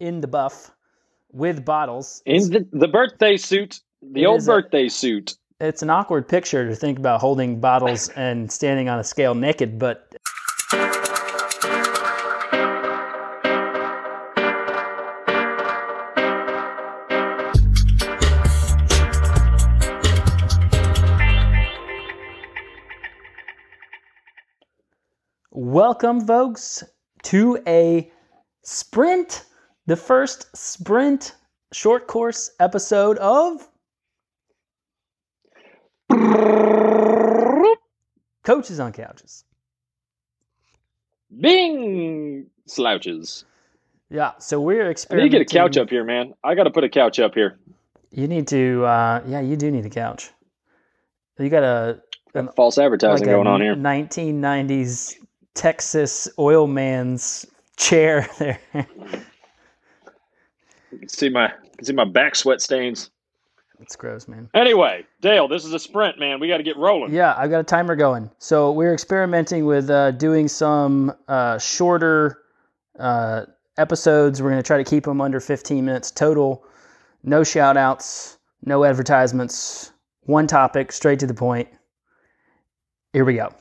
in the buff with bottles. In the, the birthday suit, the It old is a- birthday suit. It's an awkward picture to think about holding bottles and standing on a scale naked, but welcome, folks, to a sprint, the first sprint short course episode of Coaches on Couches. Bing slouches. Yeah, so we're I need to get a couch up here, man. I got to put a couch up here. You need to, uh, yeah, you do need a couch. You got a false advertising like going on here. 1990s Texas oil man's chair there. You can see my you can see my back sweat stains. It's gross, man. Anyway, Dale, this is a sprint, man. We got to get rolling. Yeah, I've got a timer going. So we're experimenting with uh, doing some uh, shorter uh, episodes. We're going to try to keep them under 15 minutes total. No shout outs, no advertisements, one topic, straight to the point. Here we go.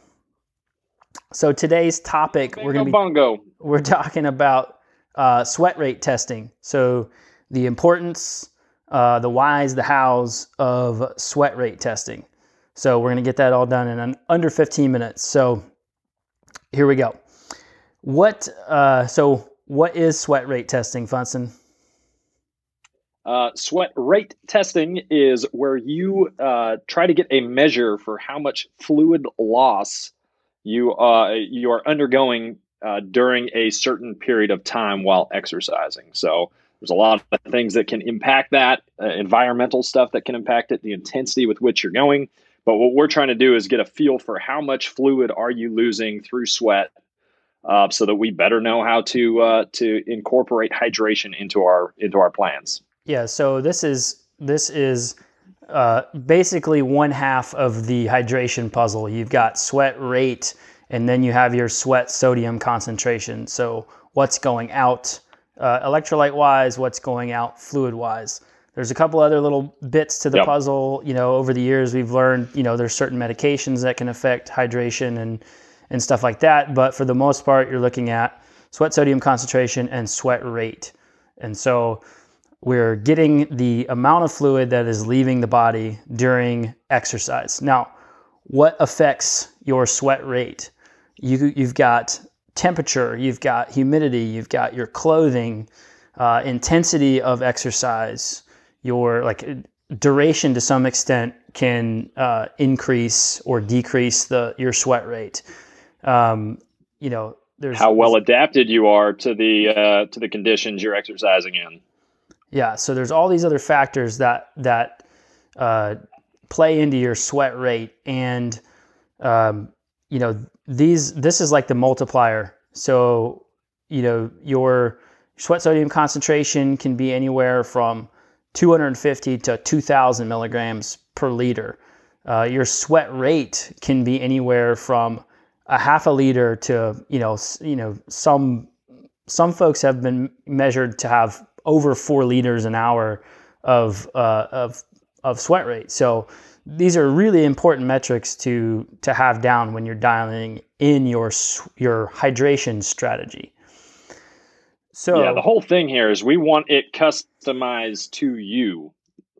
So today's topic, we're going to be bongo. we're talking about uh, sweat rate testing. So the importance, uh, the whys, the hows of sweat rate testing. So we're going to get that all done in un- under 15 minutes. So here we go. What? Uh, so what is sweat rate testing, Funson? Uh, sweat rate testing is where you uh, try to get a measure for how much fluid loss you uh, you are undergoing uh, during a certain period of time while exercising. So there's a lot of things that can impact that, uh, environmental stuff that can impact it, the intensity with which you're going. But what we're trying to do is get a feel for how much fluid are you losing through sweat, uh, so that we better know how to uh, to incorporate hydration into our into our plans. Yeah. So this is this is uh, basically one half of the hydration puzzle. You've got sweat rate, and then you have your sweat sodium concentration. So what's going out uh, electrolyte wise, what's going out fluid wise. There's a couple other little bits to the Yep. puzzle. You know, over the years we've learned. You know, there's certain medications that can affect hydration and and stuff like that. But for the most part, you're looking at sweat sodium concentration and sweat rate. And so we're getting the amount of fluid that is leaving the body during exercise. Now, what affects your sweat rate? You, you've got temperature, you've got humidity, you've got your clothing, uh, intensity of exercise, your like duration to some extent can uh, increase or decrease the your sweat rate. Um, you know, there's how well adapted you are to the uh, to the conditions you're exercising in. Yeah, so there's all these other factors that that uh, play into your sweat rate, and um, you know these. This is like the multiplier. So you know your sweat sodium concentration can be anywhere from 250 to 2,000 milligrams per liter. Uh, your sweat rate can be anywhere from a half a liter to you know you know some some folks have been measured to have over four liters an hour of uh, of of sweat rate. So these are really important metrics to to have down when you're dialing in your your hydration strategy. So Yeah, the whole thing here is we want it customized to you.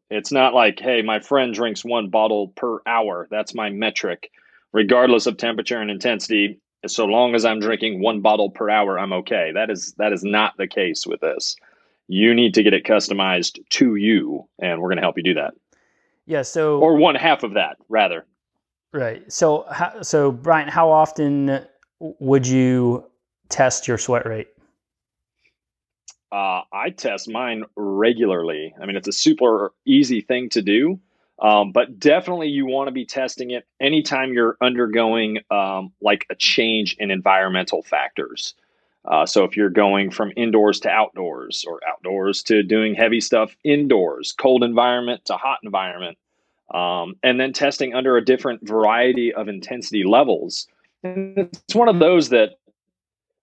It's not like, hey, my friend drinks one bottle per hour. That's my metric, regardless of temperature and intensity. So long as I'm drinking one bottle per hour, I'm okay. That is that is not the case with this. You need to get it customized to you, and we're going to help you do that, yeah, so or one half of that, rather. right. So so Brian, how often would you test your sweat rate? Uh, I test mine regularly. I mean, it's a super easy thing to do, um, but definitely you want to be testing it anytime you're undergoing um, like a change in environmental factors. Uh, so if you're going from indoors to outdoors or outdoors to doing heavy stuff indoors, cold environment to hot environment, um, and then testing under a different variety of intensity levels. And it's one of those that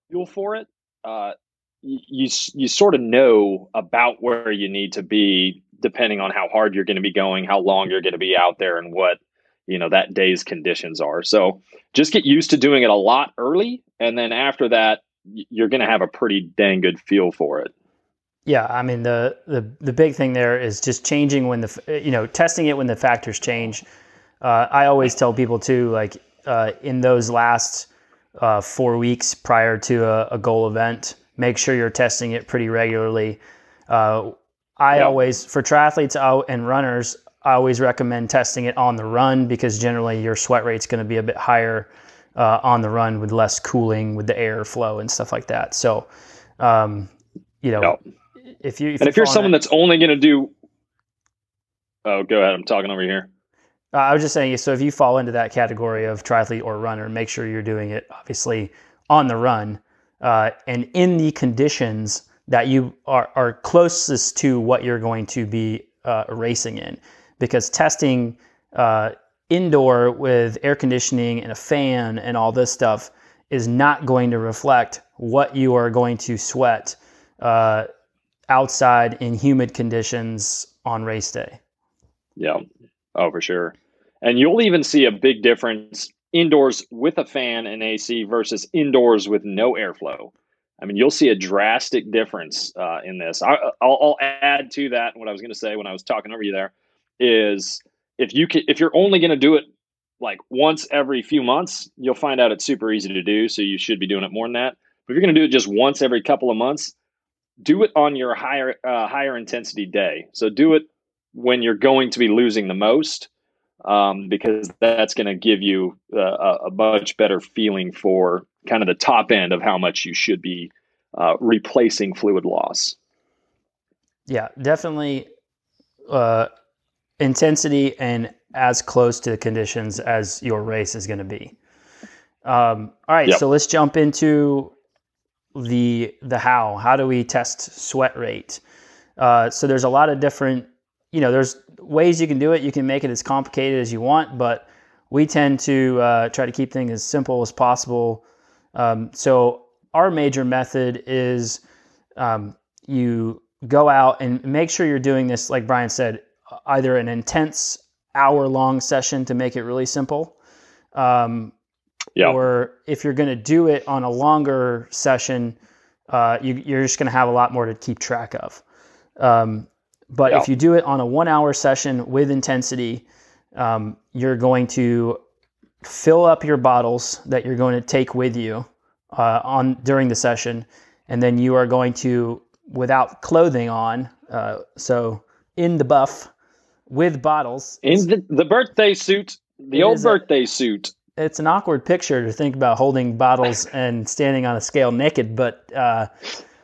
fuel for it. Uh, you you sort of know about where you need to be depending on how hard you're going to be going, how long you're going to be out there, and what you know that day's conditions are. So just get used to doing it a lot early, and then after that, you're going to have a pretty dang good feel for it. Yeah, I mean the the the big thing there is just changing when the you know testing it when the factors change. Uh, I always tell people too, like uh, in those last uh, four weeks prior to a, a goal event make sure you're testing it pretty regularly. Uh, I yep. always, for triathletes out and runners, I always recommend testing it on the run because generally your sweat rate's going to be a bit higher uh, on the run with less cooling with the air flow and stuff like that. So, um, you know, if you if and if you're someone that, that's only going to do, oh, go ahead. I'm talking over here. Uh, I was just saying, so if you fall into that category of triathlete or runner, make sure you're doing it obviously on the run uh, and in the conditions that you are, are closest to what you're going to be uh, racing in. Because testing uh, indoor with air conditioning and a fan and all this stuff is not going to reflect what you are going to sweat uh, outside in humid conditions on race day. Yeah. Oh, for sure. And you'll even see a big difference indoors with a fan and AC versus indoors with no airflow. I mean, you'll see a drastic difference uh, in this. I, will add to that what I was going to say when I was talking over you there is if you can, if you're only going to do it like once every few months, you'll find out it's super easy to do. So you should be doing it more than that. But if you're going to do it just once every couple of months, do it on your higher uh, higher intensity day. So do it when you're going to be losing the most um, because that's going to give you a, a, much better feeling for kind of the top end of how much you should be uh, replacing fluid loss. Yeah, definitely uh, intensity and as close to the conditions as your race is going to be. Um, all right, yep. so let's jump into the the how. How do we test sweat rate? Uh, so there's a lot of different you know, there's ways you can do it. You can make it as complicated as you want, but we tend to uh, try to keep things as simple as possible. Um, so our major method is um, you go out and make sure you're doing this, like Brian said, either an intense hour long session to make it really simple. Um, yeah. Or if you're going to do it on a longer session, uh, you, are just going to have a lot more to keep track of. Um, but yeah. if you do it on a one hour session with intensity, um, you're going to fill up your bottles that you're going to take with you uh, on during the session, and then you are going to, without clothing on, uh, so in the buff with bottles, in the, the birthday suit, the old birthday a, suit. It's an awkward picture to think about holding bottles and standing on a scale naked, but uh,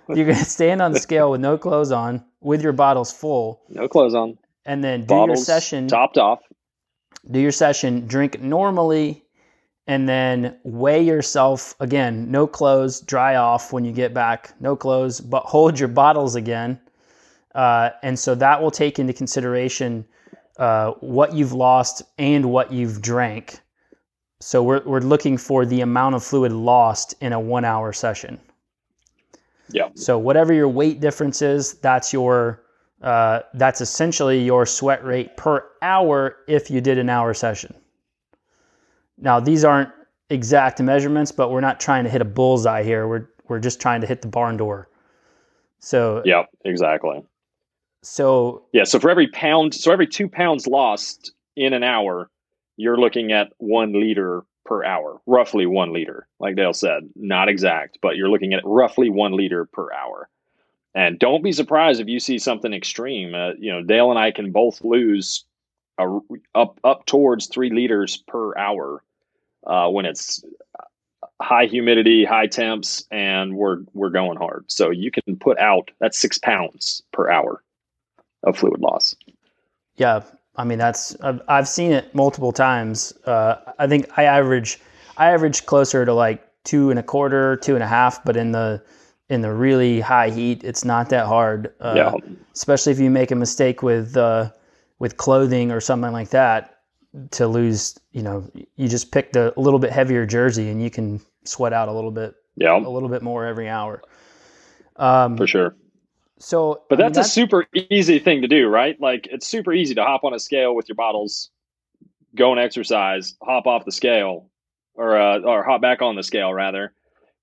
you're going to stand on the scale with no clothes on with your bottles full. No clothes on. And then do bottles your session topped off. Do your session, drink normally, and then weigh yourself again. No clothes, dry off when you get back. No clothes, but hold your bottles again. Uh, and so that will take into consideration uh, what you've lost and what you've drank. So we're, we're looking for the amount of fluid lost in a one hour session. Yeah. So whatever your weight difference is, that's your uh, that's essentially your sweat rate per hour if you did an hour session. Now these aren't exact measurements, but we're not trying to hit a bullseye here. We're we're just trying to hit the barn door. So yeah, exactly. So yeah, so for every pound, so every two pounds lost in an hour, you're looking at one liter per hour, roughly one liter, like Dale said. Not exact, but you're looking at roughly one liter per hour. And don't be surprised if you see something extreme. Uh, you know, Dale and I can both lose a, up up towards three liters per hour uh, when it's high humidity, high temps, and we're we're going hard. So you can put out that's six pounds per hour of fluid loss. Yeah, I mean, that's I've, I've seen it multiple times. Uh, I think I average I average closer to like two and a quarter, two and a half, but in the in the really high heat, it's not that hard. Uh, yeah. Especially if you make a mistake with uh, with clothing or something like that to lose. You know, you just pick the a little bit heavier jersey and you can sweat out a little bit. Yeah. A little bit more every hour. Um, for sure. So, But I mean, that's, a super easy thing to do, right? Like it's super easy to hop on a scale with your bottles, go and exercise, hop off the scale, or uh, or hop back on the scale rather,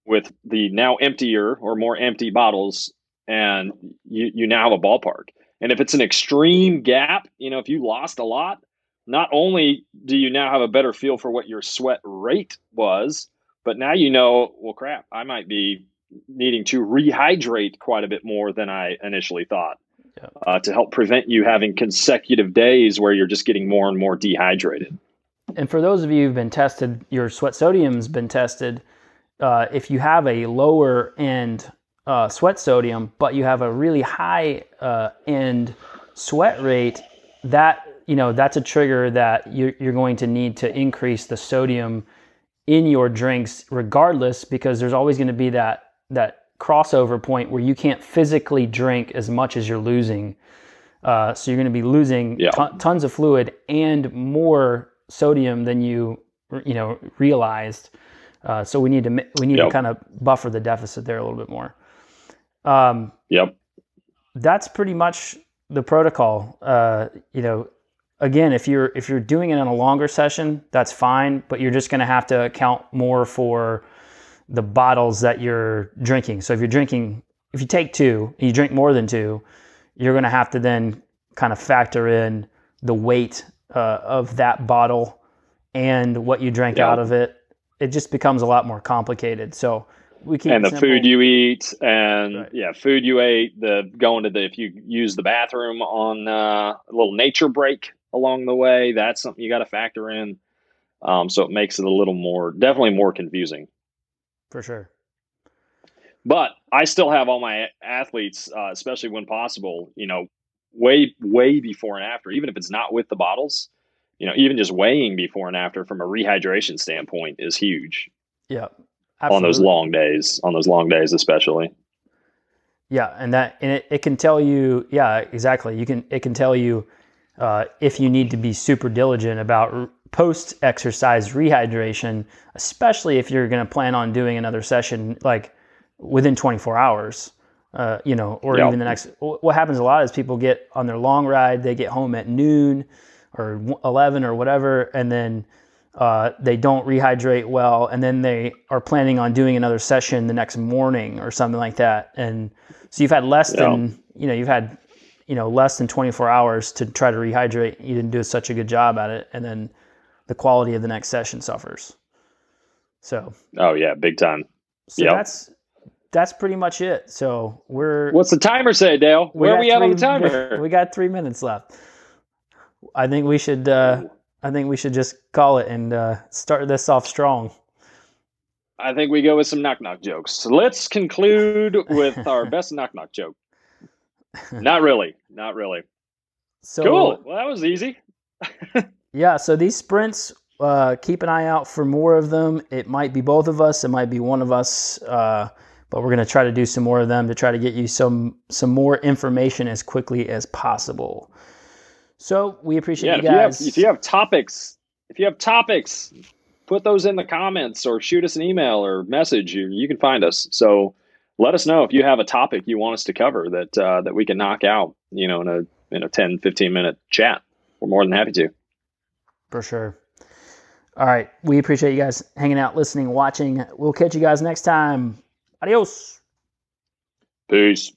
with the now emptier or more empty bottles, and you you now have a ballpark. And if it's an extreme gap, you know, if you lost a lot, not only do you now have a better feel for what your sweat rate was, but now you know, well, crap, I might be needing to rehydrate quite a bit more than I initially thought Yeah. uh, to help prevent you having consecutive days where you're just getting more and more dehydrated. And for those of you who've been tested, your sweat sodium's been tested. Uh, if you have a lower end uh, sweat sodium, but you have a really high uh, end sweat rate, that you know that's a trigger that you're, you're going to need to increase the sodium in your drinks, regardless, because there's always going to be that that crossover point where you can't physically drink as much as you're losing. Uh, so you're going to be losing Yeah. ton- tons of fluid and more sodium than you you know realized. Uh, so we need to we need to kind of buffer the deficit there a little bit more. Um, Yep. that's pretty much the protocol. Uh, you know, again, if you're if you're doing it in a longer session, that's fine, but you're just going to have to account more for the bottles that you're drinking. So if you're drinking, if you take two, and you drink more than two, you're going to have to then kind of factor in the weight uh, of that bottle and what you drank Yeah. out of it. It just becomes a lot more complicated. So we keep and the simple. food you eat and Right. yeah food you ate the going to the if you use the bathroom on uh, a little nature break along the way that's something you got to factor in um, so it makes it a little more definitely more confusing for sure. but i still have all my athletes uh, especially when possible you know way way before and after even if it's not with the bottles you know even just weighing before and after from a rehydration standpoint is huge Yeah. on those long days on those long days especially Yeah, and that and it, it can tell you, yeah, exactly. You can it can tell you uh, if you need to be super diligent about post exercise rehydration, especially if you're going to plan on doing another session like within 24 hours. Uh, you know, or Yeah. even the next. What happens a lot is people get on their long ride, they get home at noon or 11 or whatever, and then uh, they don't rehydrate well, and then they are planning on doing another session the next morning or something like that. And so you've had less than you know you've had you know less than 24 hours to try to rehydrate. You didn't do such a good job at it, and then the quality of the next session suffers. So oh yeah big time so Yep. that's that's pretty much it. So we're What's the timer say, Dale? Where are we at on the timer? We got three minutes left. I think we should. Uh, I think we should just call it and uh, start this off strong. I think we go with some knock knock jokes. So let's conclude with our best knock knock joke. Not really. Not really. So cool. Well, that was easy. yeah, so these sprints, uh, keep an eye out for more of them. It might be both of us. It might be one of us. Uh, but we're going to try to do some more of them to try to get you some some more information as quickly as possible. So we appreciate Yeah. you If you, have, guys. if you have topics, if you have topics, put those in the comments or shoot us an email or message. You, you can find us. So let us know if you have a topic you want us to cover that uh, that we can knock out. You know, in a in a 10, 15 minute chat. We're more than happy to. For sure. All right. We appreciate you guys hanging out, listening, watching. We'll catch you guys next time. Adios. Peace.